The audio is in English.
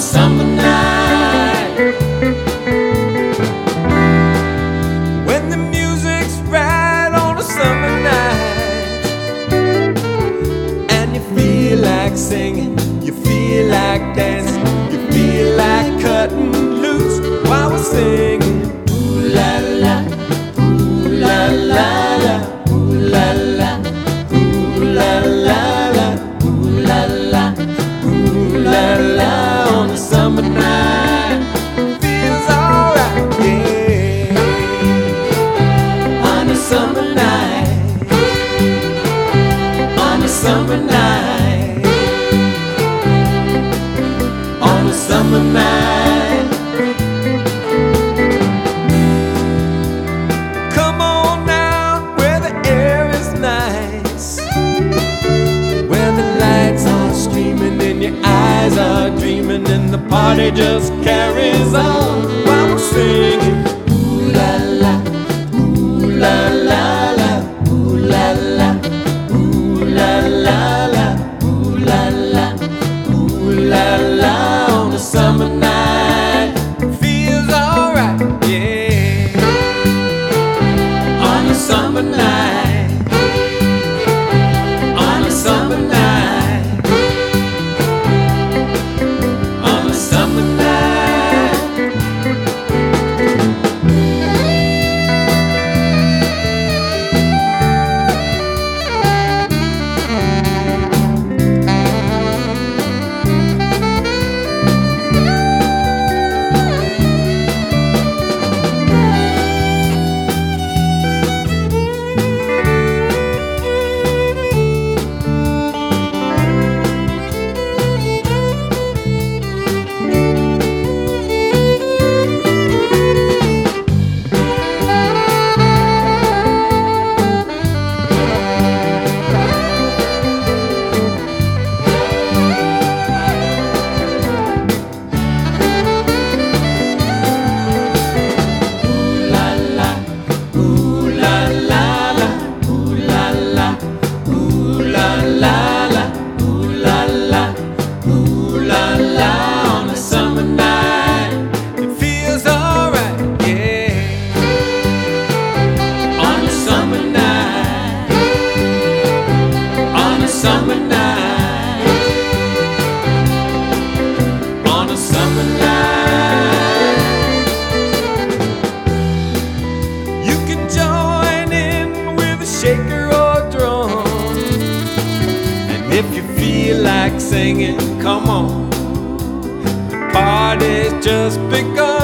summer night. When the music's right on a summer night, and you feel like singing, you feel like dancing. party just carries on. summer night. On a summer night. You can join in with a shaker or drum. And if you feel like singing, come on. The party's just begun.